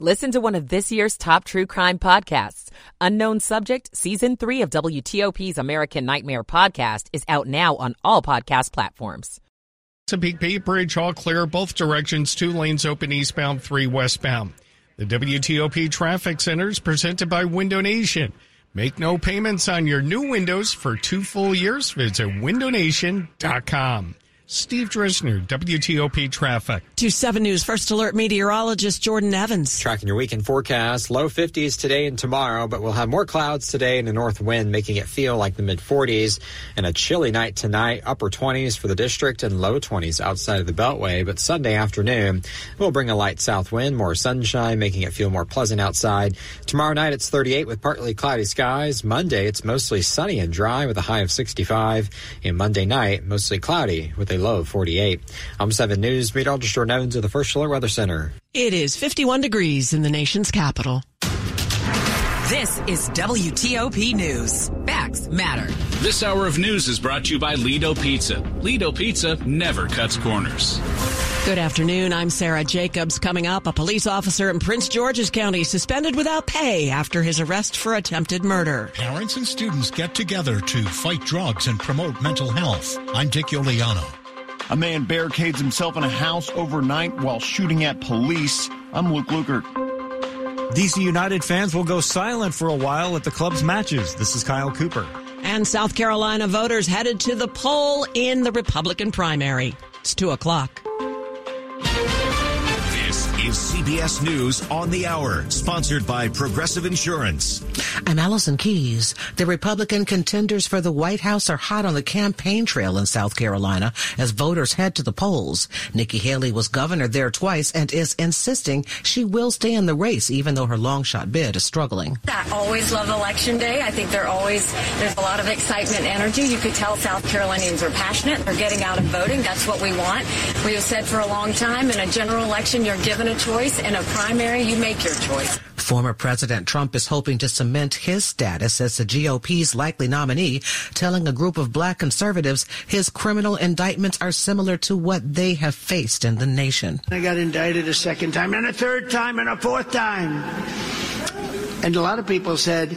Listen to one of this year's top true crime podcasts. Unknown Subject, Season 3 of WTOP's American Nightmare podcast is out now on all podcast platforms. Chesapeake Bay Bridge all clear both directions, two lanes open eastbound, three westbound. The WTOP Traffic Center is presented by Window Nation. Make no payments on your new windows for two full years. Visit windownation.com. Steve Dresner, WTOP Traffic. To 7 News First Alert meteorologist Jordan Evans. Tracking your weekend forecast. Low 50s today and tomorrow, but we'll have more clouds today and a north wind, making it feel like the mid 40s. And a chilly night tonight, upper 20s for the district and low 20s outside of the Beltway. But Sunday afternoon we'll bring a light south wind, more sunshine, making it feel more pleasant outside. Tomorrow night, it's 38 with partly cloudy skies. Monday, it's mostly sunny and dry with a high of 65. And Monday night, mostly cloudy with a low of 48. I'm 7 News meteorologist Jordan Evans of the First Alert Weather Center. It is 51 degrees in the nation's capital. This is WTOP News. Facts matter. This hour of news is brought to you by Lido Pizza. Lido Pizza never cuts corners. Good afternoon. I'm Sarah Jacobs. Coming up, a police officer in Prince George's County suspended without pay after his arrest for attempted murder. Parents and students get together to fight drugs and promote mental health. I'm Dick Uliano. A man barricades himself in a house overnight while shooting at police. I'm Luke Lukert. DC United fans will go silent for a while at the club's matches. This is Kyle Cooper. And South Carolina voters headed to the poll in the Republican primary. It's 2 o'clock. This is CBS News on the Hour, sponsored by Progressive Insurance. I'm Allison Keyes. The Republican contenders for the White House are hot on the campaign trail in South Carolina as voters head to the polls. Nikki Haley was governor there twice and is insisting she will stay in the race even though her long shot bid is struggling. I always love election day. I think they're always, there's a lot of excitement and energy. You could tell South Carolinians are passionate. They're getting out and voting. That's what we want. We have said for a long time in a general election, you're given a choice. In a primary, you make your choice. Former President Trump is hoping to cement his status as the GOP's likely nominee, telling a group of black conservatives his criminal indictments are similar to what they have faced in the nation. I got indicted a second time and a third time and a fourth time. And a lot of people said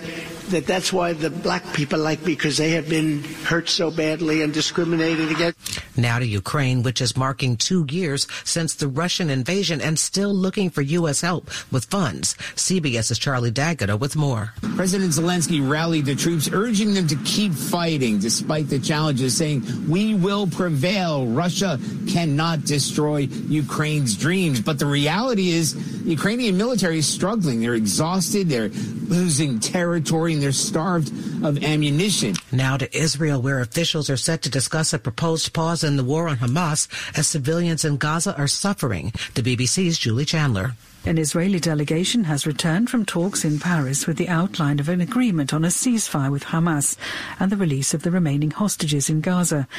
that that's why the black people like me because they have been hurt so badly and discriminated against. Now to Ukraine, which is marking two years since the Russian invasion and still looking for U.S. help with funds. CBS's Charlie D'Agata with more. President Zelensky rallied the troops, urging them to keep fighting despite the challenges, saying, We will prevail. Russia cannot destroy Ukraine's dreams. But the reality is, the Ukrainian military is struggling. They're exhausted. They're losing territory and they're starved of ammunition. Now to Israel, where officials are set to discuss a proposed pause in the war on Hamas as civilians in Gaza are suffering. The BBC's Julie Chandler. An Israeli delegation has returned from talks in Paris with the outline of an agreement on a ceasefire with Hamas and the release of the remaining hostages in Gaza.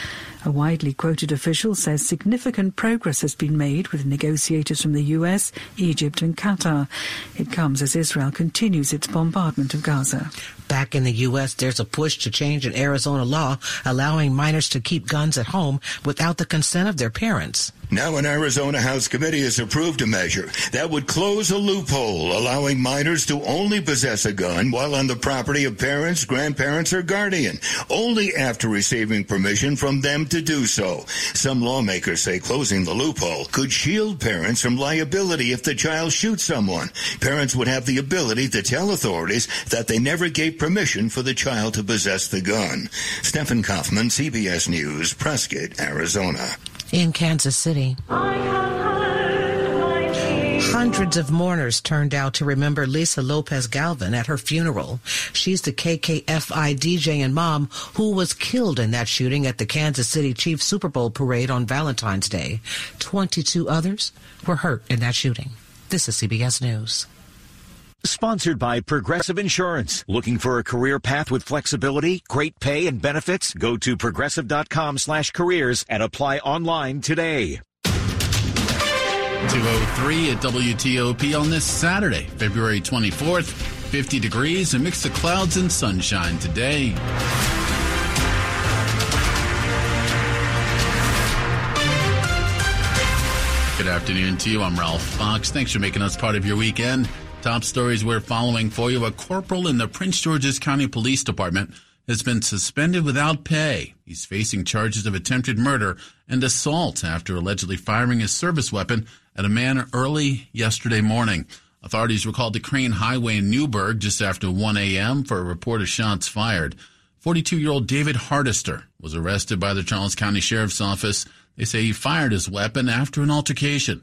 A widely quoted official says significant progress has been made with negotiators from the US, Egypt and Qatar. It comes as Israel continues its bombardment of Gaza. Back in the U.S., there's a push to change an Arizona law allowing minors to keep guns at home without the consent of their parents. Now, an Arizona House committee has approved a measure that would close a loophole allowing minors to only possess a gun while on the property of parents, grandparents, or guardian, only after receiving permission from them to do so. Some lawmakers say closing the loophole could shield parents from liability if the child shoots someone. Parents would have the ability to tell authorities that they never gave permission for the child to possess the gun. Stephen Kaufman, CBS News, Prescott, Arizona. In Kansas City. Hundreds of mourners turned out to remember Lisa Lopez Galvan at her funeral. She's the KKFI DJ and mom who was killed in that shooting at the Kansas City Chiefs Super Bowl parade on Valentine's Day. 22 others were hurt in that shooting. This is CBS News. Sponsored by Progressive Insurance. Looking for a career path with flexibility, great pay, and benefits? Go to progressive.com slash careers and apply online today. 203 at WTOP on this Saturday, February 24th. 50 degrees, a mix of clouds and sunshine today. Good afternoon to you. I'm Ralph Fox. Thanks for making us part of your weekend. Top stories we're following for you. A corporal in the Prince George's County Police Department has been suspended without pay. He's facing charges of attempted murder and assault after allegedly firing his service weapon at a man early yesterday morning. Authorities were called to Crane Highway in Newburg just after 1 a.m. for a report of shots fired. 42 year old David Hardister was arrested by the Charles County Sheriff's Office. They say he fired his weapon after an altercation.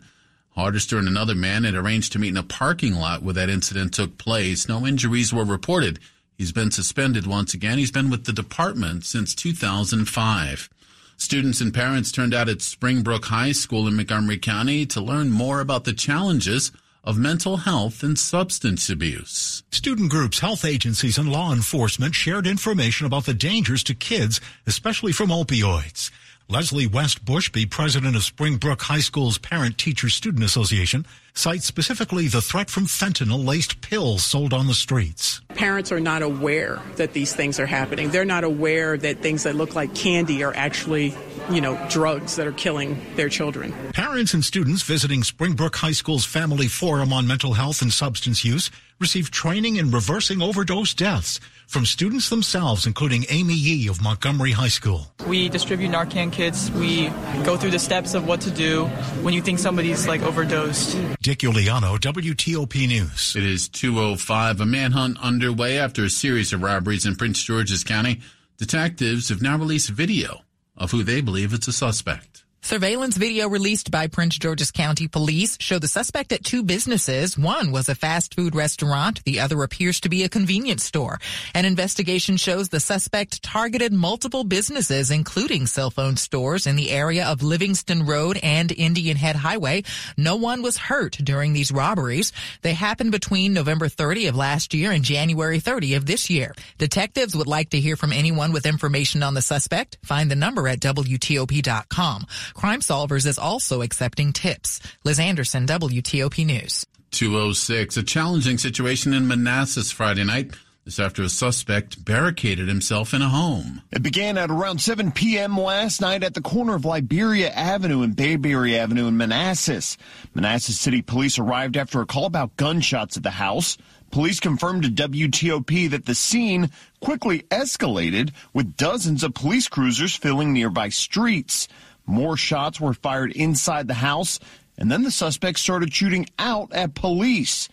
Hardister and another man had arranged to meet in a parking lot where that incident took place. No injuries were reported. He's been suspended once again. He's been with the department since 2005. Students and parents turned out at Springbrook High School in Montgomery County to learn more about the challenges of mental health and substance abuse. Student groups, health agencies, and law enforcement shared information about the dangers to kids, especially from opioids. Leslie West Bushby, president of Springbrook High School's Parent Teacher Student Association, cites specifically the threat from fentanyl laced pills sold on the streets. Parents are not aware that these things are happening. They're not aware that things that look like candy are actually, you know, drugs that are killing their children. Parents and students visiting Springbrook High School's Family Forum on Mental Health and Substance Use received training in reversing overdose deaths from students themselves, including Amy Yee of Montgomery High School. We distribute Narcan kits. We go through the steps of what to do when you think somebody's like overdosed. Dick Uliano, WTOP News. It is 205. A manhunt underway after a series of robberies in Prince George's County. Detectives have now released video of who they believe is a suspect. Surveillance video released by Prince George's County Police showed the suspect at two businesses. One was a fast food restaurant. The other appears to be a convenience store. An investigation shows the suspect targeted multiple businesses, including cell phone stores in the area of Livingston Road and Indian Head Highway. No one was hurt during these robberies. They happened between November 30 of last year and January 30 of this year. Detectives would like to hear from anyone with information on the suspect. Find the number at WTOP.com. Crime Solvers is also accepting tips. Liz Anderson, WTOP News. 206. A challenging situation in Manassas Friday night. This after a suspect barricaded himself in a home. It began at around 7 p.m. last night at the corner of Liberia Avenue and Bayberry Avenue in Manassas. Manassas City Police arrived after a call about gunshots at the house. Police confirmed to WTOP that the scene quickly escalated with dozens of police cruisers filling nearby streets. More shots were fired inside the house, and then the suspects started shooting out at police.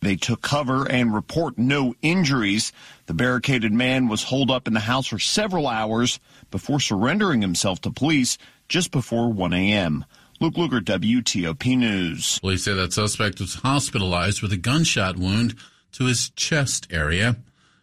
They took cover and report no injuries. The barricaded man was holed up in the house for several hours before surrendering himself to police just before 1 a.m. Luke Lukert, WTOP News. Police say that suspect was hospitalized with a gunshot wound to his chest area.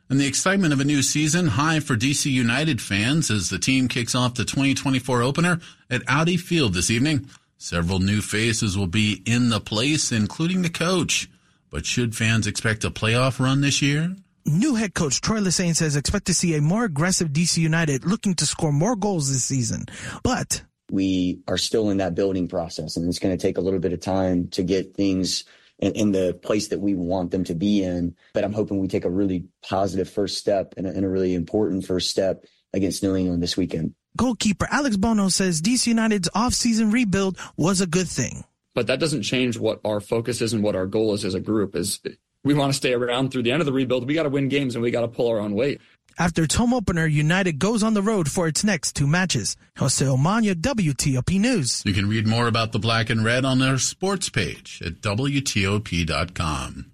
And the excitement of a new season high for DC United fans as the team kicks off the 2024 opener at Audi Field this evening. Several new faces will be in the place, including the coach. But should fans expect a playoff run this year? New head coach Troy Lesesne says expect to see a more aggressive DC United looking to score more goals this season. But we are still in that building process and it's going to take a little bit of time to get things in, in, the place that we want them to be in. But I'm hoping we take a really positive first step and a, and a really important first step against New England this weekend. Goalkeeper Alex Bono says DC United's offseason rebuild was a good thing. But that doesn't change what our focus is and what our goal is as a group is we want to stay around through the end of the rebuild. We got to win games and we got to pull our own weight. After its home opener, United goes on the road for its next two matches. José Umaña, WTOP News. You can read more about the black and red on their sports page at WTOP.com.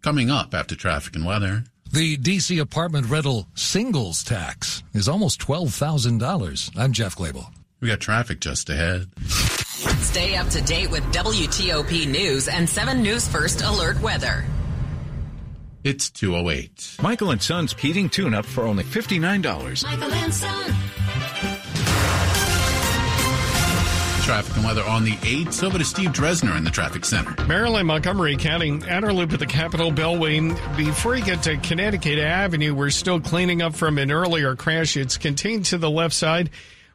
Coming up after traffic and weather. The DC apartment rental singles tax is almost $12,000. I'm Jeff Clabaugh. We got traffic just ahead. Stay up to date with WTOP News and 7 News First Alert Weather. It's 208. Michael and Son's heating tune up for only $59. Michael and Son. Traffic and weather on the 8th. Over to Steve Dresner in the traffic center. Maryland, Montgomery County, outer loop at the Capitol Beltway. Before you get to Connecticut Avenue, we're still cleaning up from an earlier crash. It's contained to the left side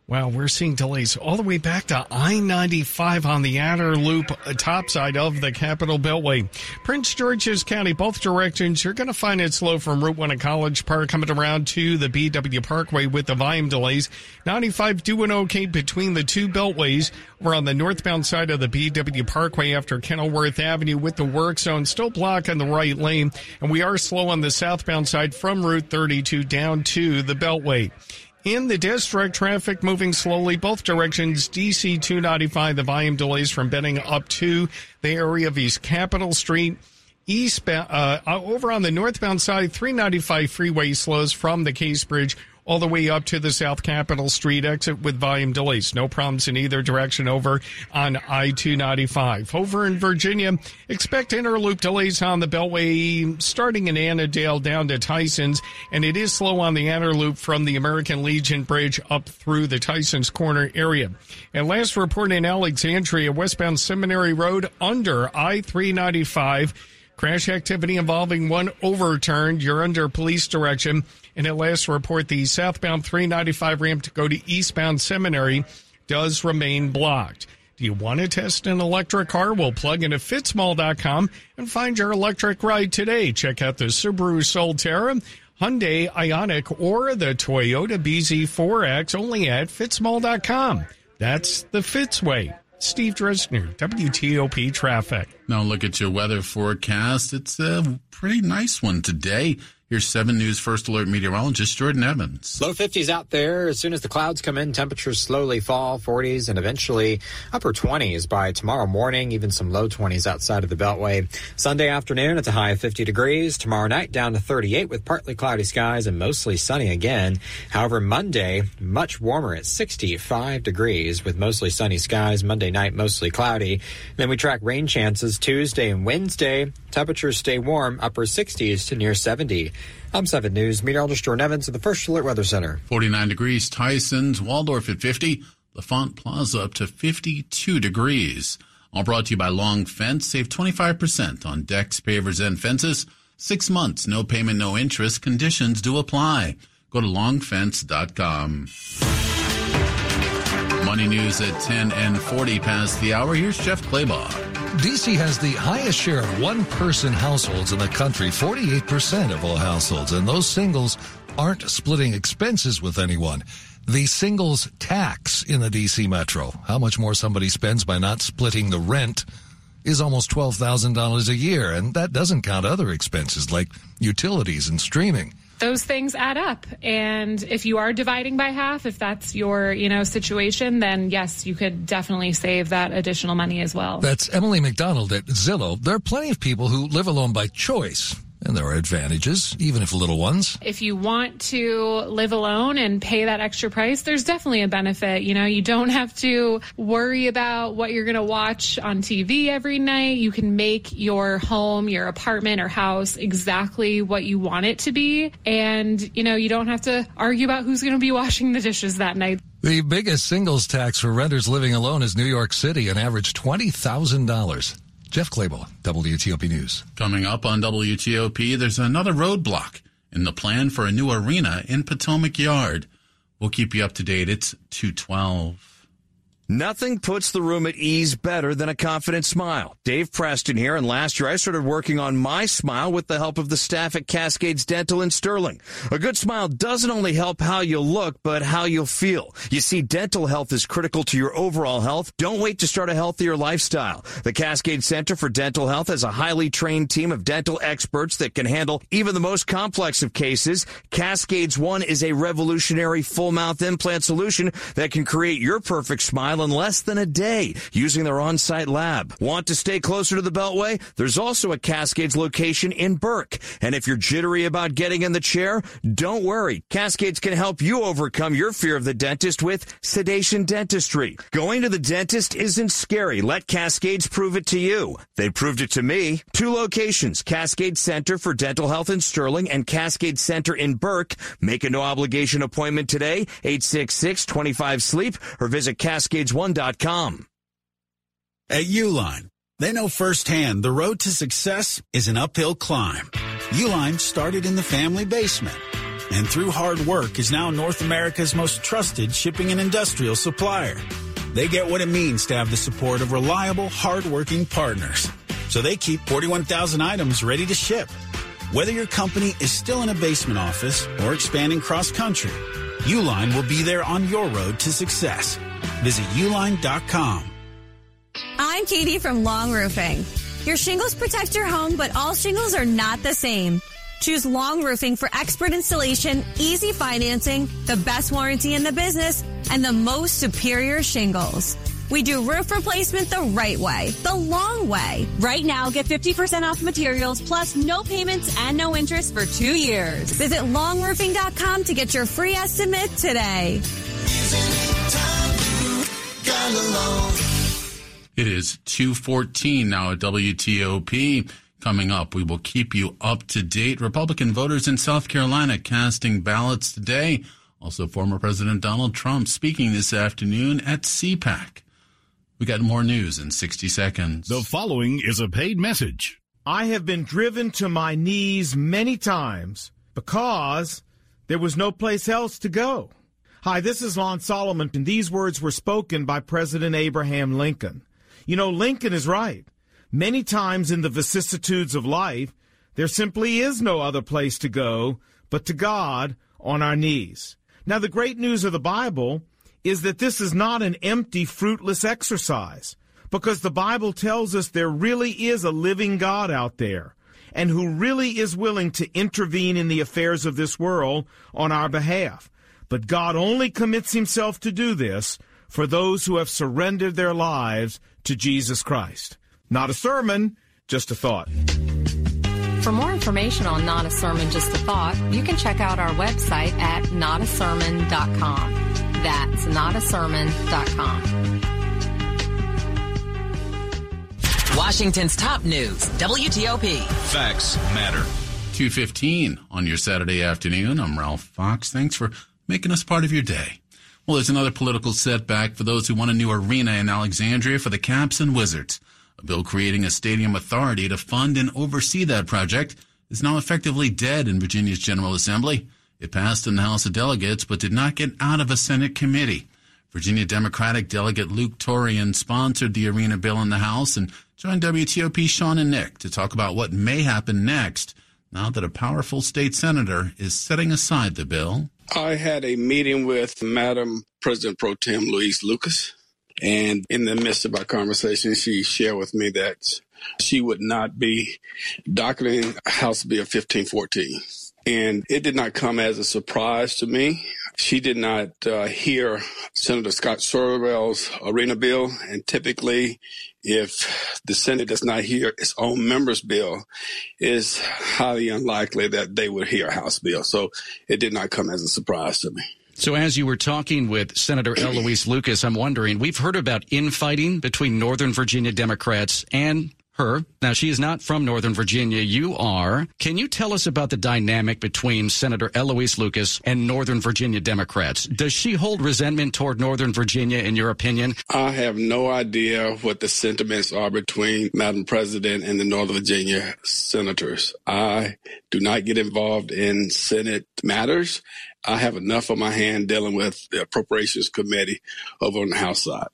Well, we're seeing delays all the way back to I-95 on the outer loop uh, top side of the Capital Beltway. Prince George's County, both directions, you're going to find it slow from Route 1 at College Park coming around to the BW Parkway with the volume delays. 95 doing okay between the two beltways. We're on the northbound side of the BW Parkway after Kenilworth Avenue with the work zone still blocking the right lane. And we are slow on the southbound side from Route 32 down to the Beltway. In the district, traffic moving slowly both directions. DC 295, the volume delays from Benning up to the area of East Capitol Street. Eastbound, uh, over on the northbound side, 395 freeway slows from the Case Bridge all the way up to the South Capitol Street exit with volume delays. No problems in either direction over on I-295. Over in Virginia, expect inner loop delays on the Beltway starting in Annandale down to Tyson's, and it is slow on the inner loop from the American Legion Bridge up through the Tyson's Corner area. And last report in Alexandria, westbound Seminary Road under I-395. Crash activity involving one overturned. You're under police direction. And at last report, the southbound 395 ramp to go to eastbound seminary does remain blocked. Do you want to test an electric car? Well, plug into fitzmall.com and find your electric ride today. Check out the Subaru Solterra, Hyundai Ioniq, or the Toyota BZ4X only at fitzmall.com. That's the Fitz Way. Steve Dresner, WTOP Traffic. Now look at your weather forecast. It's a pretty nice one today. Here's 7 News First Alert meteorologist Jordan Evans. Low 50s out there. As soon as the clouds come in, temperatures slowly fall, 40s, and eventually upper 20s by tomorrow morning, even some low 20s outside of the Beltway. Sunday afternoon, it's a high of 50 degrees. Tomorrow night, down to 38 with partly cloudy skies and mostly sunny again. However, Monday, much warmer at 65 degrees with mostly sunny skies. Monday night, mostly cloudy. Then we track rain chances Tuesday and Wednesday. Temperatures stay warm, upper 60s to near 70. I'm 7 News meteorologist Jordan Evans at the First Alert Weather Center. 49 degrees, Tyson's, Waldorf at 50, L'Enfant Plaza up to 52 degrees. All brought to you by Long Fence. Save 25% on decks, pavers, and fences. Six months, no payment, no interest. Conditions do apply. Go to longfence.com. Money news at 10 and 40 past the hour. Here's Jeff Clabaugh. DC has the highest share of one person households in the country, 48% of all households, and those singles aren't splitting expenses with anyone. The singles tax in the DC metro, how much more somebody spends by not splitting the rent, is almost $12,000 a year, and that doesn't count other expenses like utilities and streaming those things add up. And if you are dividing by half, if that's your, you know, situation, then yes, you could definitely save that additional money as well. That's Emily McDonald at Zillow. There are plenty of people who live alone by choice. And there are advantages, even if little ones. If you want to live alone and pay that extra price, there's definitely a benefit. You know, you don't have to worry about what you're going to watch on TV every night. You can make your home, your apartment or house exactly what you want it to be. And, you know, you don't have to argue about who's going to be washing the dishes that night. The biggest singles tax for renters living alone is New York City, an average $20,000. Jeff Clabaugh, WTOP News. Coming up on WTOP, there's another roadblock in the plan for a new arena in Potomac Yard. We'll keep you up to date. It's 212. Nothing puts the room at ease better than a confident smile. Dave Preston here, and last year I started working on my smile with the help of the staff at Cascades Dental in Sterling. A good smile doesn't only help how you look, but how you'll feel. You see, dental health is critical to your overall health. Don't wait to start a healthier lifestyle. The Cascade Center for Dental Health has a highly trained team of dental experts that can handle even the most complex of cases. Cascades One is a revolutionary full mouth implant solution that can create your perfect smile in less than a day using their on-site lab. Want to stay closer to the Beltway? There's also a Cascades location in Burke. And if you're jittery about getting in the chair, don't worry. Cascades can help you overcome your fear of the dentist with sedation dentistry. Going to the dentist isn't scary. Let Cascades prove it to you. They proved it to me. Two locations, Cascade Center for Dental Health in Sterling and Cascade Center in Burke. Make a no obligation appointment today, 866-25-SLEEP or visit Cascades1.com. At Uline, they know firsthand the road to success is an uphill climb. Uline started in the family basement and through hard work is now North America's most trusted shipping and industrial supplier. They get what it means to have the support of reliable, hardworking partners. So they keep 41,000 items ready to ship. Whether your company is still in a basement office or expanding cross country, Uline will be there on your road to success. Visit uline.com. I'm Katie from Long Roofing. Your shingles protect your home, but all shingles are not the same. Choose Long Roofing for expert installation, easy financing, the best warranty in the business, and the most superior shingles. We do roof replacement the right way, the long way. Right now, get 50% off materials plus no payments and no interest for two years. Visit longroofing.com to get your free estimate today. It is 214 now at WTOP. Coming up, we will keep you up to date. Republican voters in South Carolina casting ballots today. Also, former President Donald Trump speaking this afternoon at CPAC. We got more news in 60 seconds. The following is a paid message. I have been driven to my knees many times because there was no place else to go. Hi, this is Lon Solomon, and these words were spoken by President Abraham Lincoln. You know, Lincoln is right. Many times in the vicissitudes of life, there simply is no other place to go but to God on our knees. Now, the great news of the Bible is that this is not an empty, fruitless exercise because the Bible tells us there really is a living God out there and who really is willing to intervene in the affairs of this world on our behalf. But God only commits himself to do this for those who have surrendered their lives to Jesus Christ. Not a sermon, just a thought. For more information on Not a Sermon, Just a Thought, you can check out our website at notasermon.com. That's notasermon.com. Washington's top news, WTOP. Facts matter. 215 on your Saturday afternoon. I'm Ralph Fox. Thanks for making us part of your day. Well, there's another political setback for those who want a new arena in Alexandria for the Caps and Wizards. A bill creating a stadium authority to fund and oversee that project is now effectively dead in Virginia's General Assembly. It passed in the House of Delegates, but did not get out of a Senate committee. Virginia Democratic Delegate Luke Torian sponsored the arena bill in the House and joined WTOP Sean and Nick to talk about what may happen next now that a powerful state senator is setting aside the bill. I had a meeting with Madam President Pro Tem Louise Lucas and in the midst of our conversation, she shared with me that she would not be docketing House Bill 1514. And it did not come as a surprise to me. She did not uh, hear Senator Scott Surovell's arena bill. And typically, if the Senate does not hear its own member's bill, it's highly unlikely that they would hear a House bill. So it did not come as a surprise to me. So, as you were talking with Senator Eloise Lucas, I'm wondering, we've heard about infighting between Northern Virginia Democrats and her. Now, she is not from Northern Virginia. You are. Can you tell us about the dynamic between Senator Eloise Lucas and Northern Virginia Democrats? Does she hold resentment toward Northern Virginia, in your opinion? I have no idea what the sentiments are between Madam President and the Northern Virginia senators. I do not get involved in Senate matters. I have enough on my hand dealing with the Appropriations Committee over on the House side.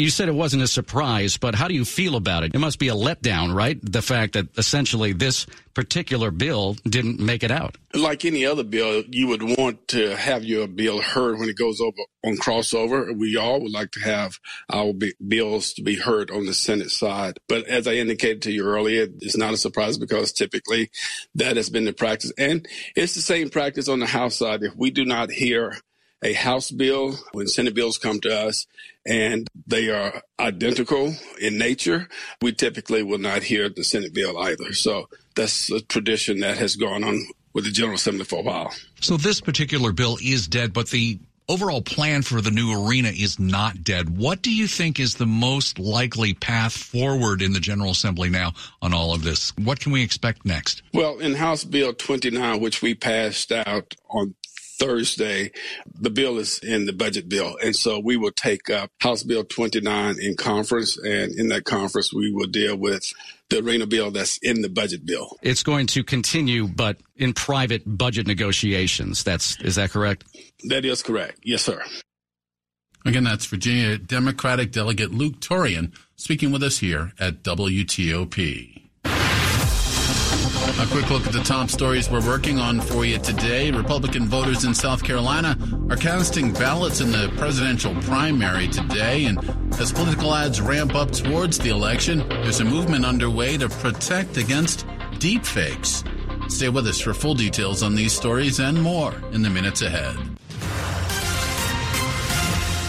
You said it wasn't a surprise, but how do you feel about it? It must be a letdown, right? The fact that essentially this particular bill didn't make it out. Like any other bill, you would want to have your bill heard when it goes over on crossover. We all would like to have our bills to be heard on the Senate side. But as I indicated to you earlier, it's not a surprise because typically that has been the practice. And it's the same practice on the House side. If we do not hear a House bill, when Senate bills come to us and they are identical in nature, we typically will not hear the Senate bill either. So that's a tradition that has gone on with the General Assembly for a while. So this particular bill is dead, but the overall plan for the new arena is not dead. What do you think is the most likely path forward in the General Assembly now on all of this? What can we expect next? Well, in House Bill 29, which we passed out on Thursday, the bill is in the budget bill. And so we will take up House Bill 29 in conference. And in that conference, we will deal with the arena bill that's in the budget bill. It's going to continue, but in private budget negotiations. That's is that correct? That is correct. Yes, sir. Again, that's Virginia Democratic Delegate Luke Torian speaking with us here at WTOP. A quick look at the top stories we're working on for you today. Republican voters in South Carolina are casting ballots in the presidential primary today. And as political ads ramp up towards the election, there's a movement underway to protect against deepfakes. Stay with us for full details on these stories and more in the minutes ahead.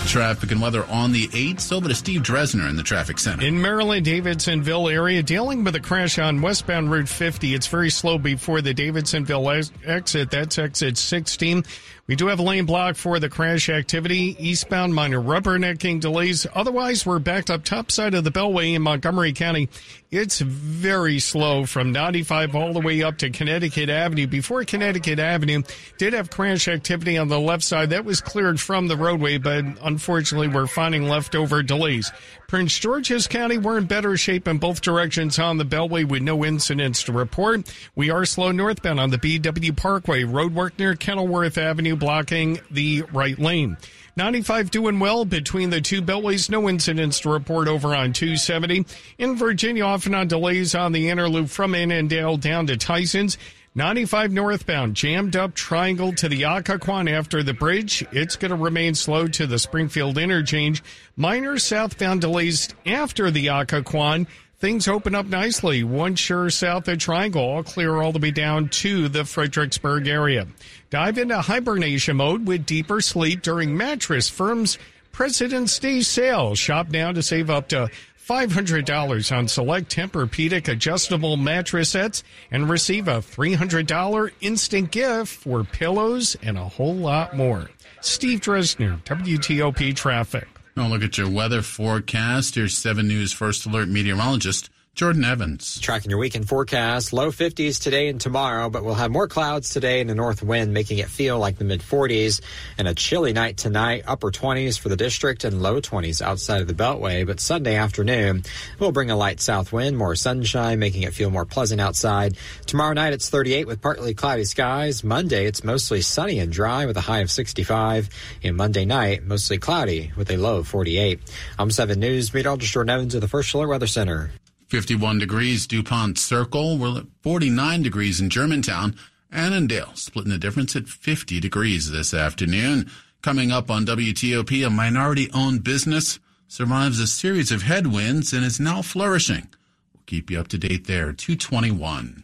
Traffic and weather on the 8th. Over to Steve Dresner in the traffic center. In Maryland, Davidsonville area, dealing with a crash on westbound Route 50. It's very slow before the Davidsonville exit. That's exit 16. We do have a lane block for the crash activity. Eastbound minor rubbernecking delays. Otherwise, we're backed up top side of the Beltway in Montgomery County. It's very slow from 95 all the way up to Connecticut Avenue. Before Connecticut Avenue did have crash activity on the left side. That was cleared from the roadway, but unfortunately, we're finding leftover delays. Prince George's County, we're in better shape in both directions on the Beltway with no incidents to report. We are slow northbound on the BW Parkway. Roadwork near Kenilworth Avenue blocking the right lane. 95 doing well between the two beltways. No incidents to report over on 270. In Virginia, often on delays on the inner loop from Annandale down to Tysons. 95 northbound, jammed up triangle to the Occoquan after the bridge. It's going to remain slow to the Springfield interchange. Minor southbound delays after the Occoquan. Things open up nicely. One sure south of Triangle, all clear all the way down to the Fredericksburg area. Dive into hibernation mode with deeper sleep during Mattress Firm's President's Day sale. Shop now to save up to $500 on select Tempur-Pedic adjustable mattress sets and receive a $300 instant gift for pillows and a whole lot more. Steve Dresner, WTOP Traffic. Now look at your weather forecast. Here's 7 News First Alert meteorologist Jordan Evans. Tracking your weekend forecast. Low 50s today and tomorrow, but we'll have more clouds today and a north wind, making it feel like the mid 40s. And a chilly night tonight, upper 20s for the district and low 20s outside of the Beltway. But Sunday afternoon, we'll bring a light south wind, more sunshine, making it feel more pleasant outside. Tomorrow night, it's 38 with partly cloudy skies. Monday, it's mostly sunny and dry with a high of 65. And Monday night, mostly cloudy with a low of 48. I'm 7 News meteorologist Jordan Evans of the First Alert Weather Center. 51 degrees DuPont Circle. We're at 49 degrees in Germantown. Annandale splitting the difference at 50 degrees this afternoon. Coming up on WTOP, a minority owned business survives a series of headwinds and is now flourishing. We'll keep you up to date there. 221.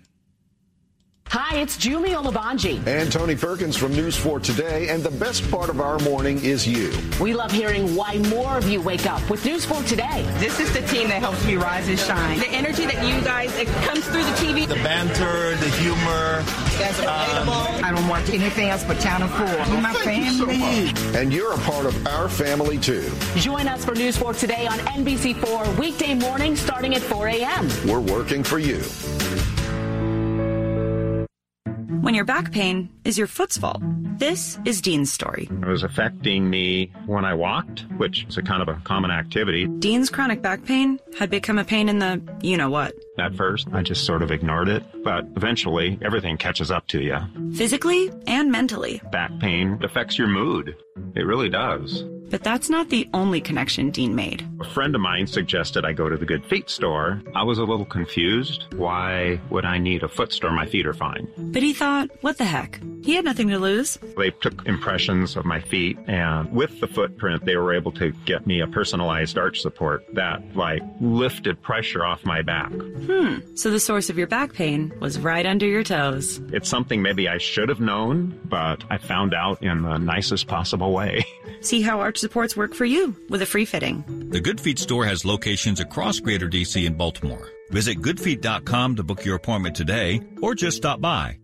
Hi, it's Julie Olabanji. And Tony Perkins from News 4 Today. And the best part of our morning is you. We love hearing why more of you wake up with News 4 Today. This is the team that helps me rise and shine. The energy that you guys, it comes through the TV. The banter, the humor. That's relatable. Um, I don't watch anything else but Channel 4. You're my family. So and you're a part of our family, too. Join us for News 4 Today on NBC4 weekday morning starting at 4 a.m. We're working for you. When your back pain is your foot's fault. This is Dean's story. It was affecting me when I walked, which is a kind of a common activity. Dean's chronic back pain had become a pain in the you know what. At first, I just sort of ignored it, but eventually everything catches up to you. Physically and mentally. Back pain affects your mood. It really does. But that's not the only connection Dean made. A friend of mine suggested I go to the Good Feet store. I was a little confused. Why would I need a foot store? My feet are fine. But he thought, what the heck? He had nothing to lose. They took impressions of my feet, and with the footprint, they were able to get me a personalized arch support that, like, lifted pressure off my back. Hmm. So the source of your back pain was right under your toes. It's something maybe I should have known, but I found out in the nicest possible way. See how supports work for you with a free fitting. The Good Feet store has locations across Greater DC and Baltimore. Visit goodfeet.com to book your appointment today or just stop by.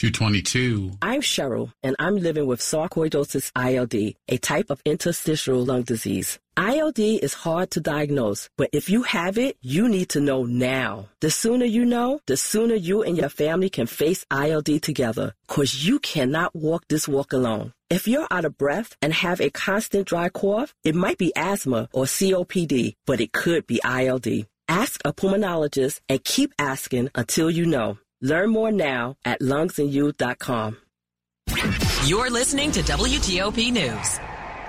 222. I'm Cheryl, and I'm living with sarcoidosis ILD, a type of interstitial lung disease. ILD is hard to diagnose, but if you have it, you need to know now. The sooner you know, the sooner you and your family can face ILD together, cause you cannot walk this walk alone. If you're out of breath and have a constant dry cough, it might be asthma or COPD, but it could be ILD. Ask a pulmonologist and keep asking until you know. Learn more now at lungsandyou.com. You're listening to WTOP News.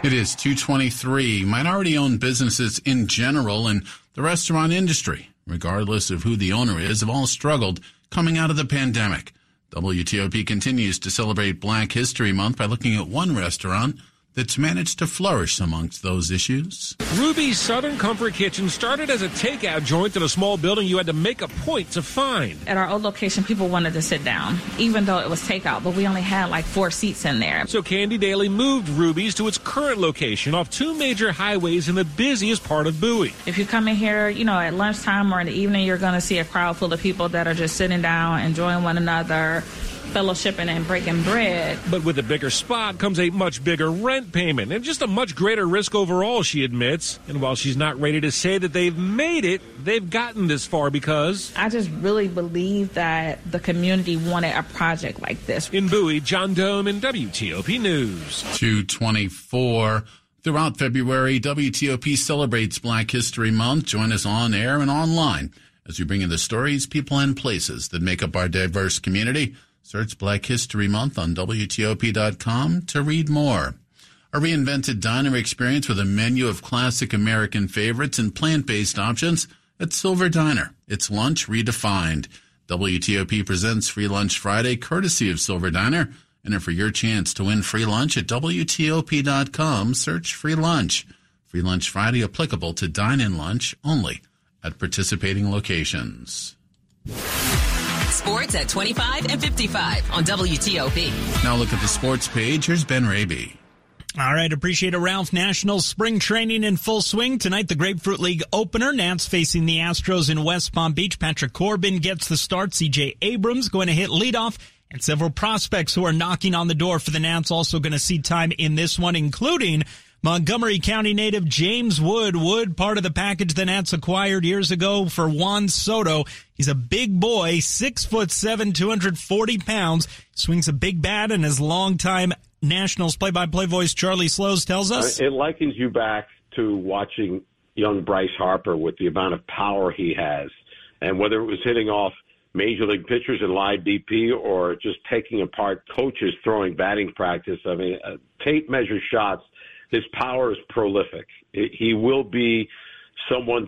It is 223. Minority owned businesses in general and the restaurant industry, regardless of who the owner is, have all struggled coming out of the pandemic. WTOP continues to celebrate Black History Month by looking at one restaurant that's managed to flourish amongst those issues. Ruby's Southern Comfort Kitchen started as a takeout joint in a small building you had to make a point to find. At our old location, people wanted to sit down, even though it was takeout, but we only had like four seats in there. So Candy Daly moved Ruby's to its current location off two major highways in the busiest part of Bowie. If you come in here, you know, at lunchtime or in the evening, you're going to see a crowd full of people that are just sitting down, enjoying one another fellowshipping and breaking bread. But with a bigger spot comes a much bigger rent payment and just a much greater risk overall, she admits. And while she's not ready to say that they've made it, they've gotten this far because. I just really believe that the community wanted a project like this. In Bowie, John Domen WTOP News. 224. Throughout February, WTOP celebrates Black History Month. Join us on air and online as we bring you the stories, people, and places that make up our diverse community. Search Black History Month on WTOP.com to read more. A reinvented diner experience with a menu of classic American favorites and plant-based options at Silver Diner. It's lunch redefined. WTOP presents Free Lunch Friday, courtesy of Silver Diner. And for your chance to win free lunch at WTOP.com, search Free Lunch. Free Lunch Friday applicable to dine-in lunch only at participating locations. Sports at 25 and 55 on WTOP. Now look at the sports page. Here's Ben Raby. All right, appreciate it. Ralph Nationals spring training in full swing. Tonight, the Grapefruit League opener. Nats facing the Astros in West Palm Beach. Patrick Corbin gets the start. CJ Abrams going to hit leadoff. And several prospects who are knocking on the door for the Nats also going to see time in this one, including Montgomery County native James Wood. Wood, part of the package the Nats acquired years ago for Juan Soto. He's a big boy, six foot seven, 240 pounds, swings a big bat, and his longtime Nationals play-by-play voice Charlie Slowes tells us it likens you back to watching young Bryce Harper with the amount of power he has, and whether it was hitting off major league pitchers in live BP or just taking apart coaches throwing batting practice. I mean, uh, tape measure shots. His power is prolific. He will be someone to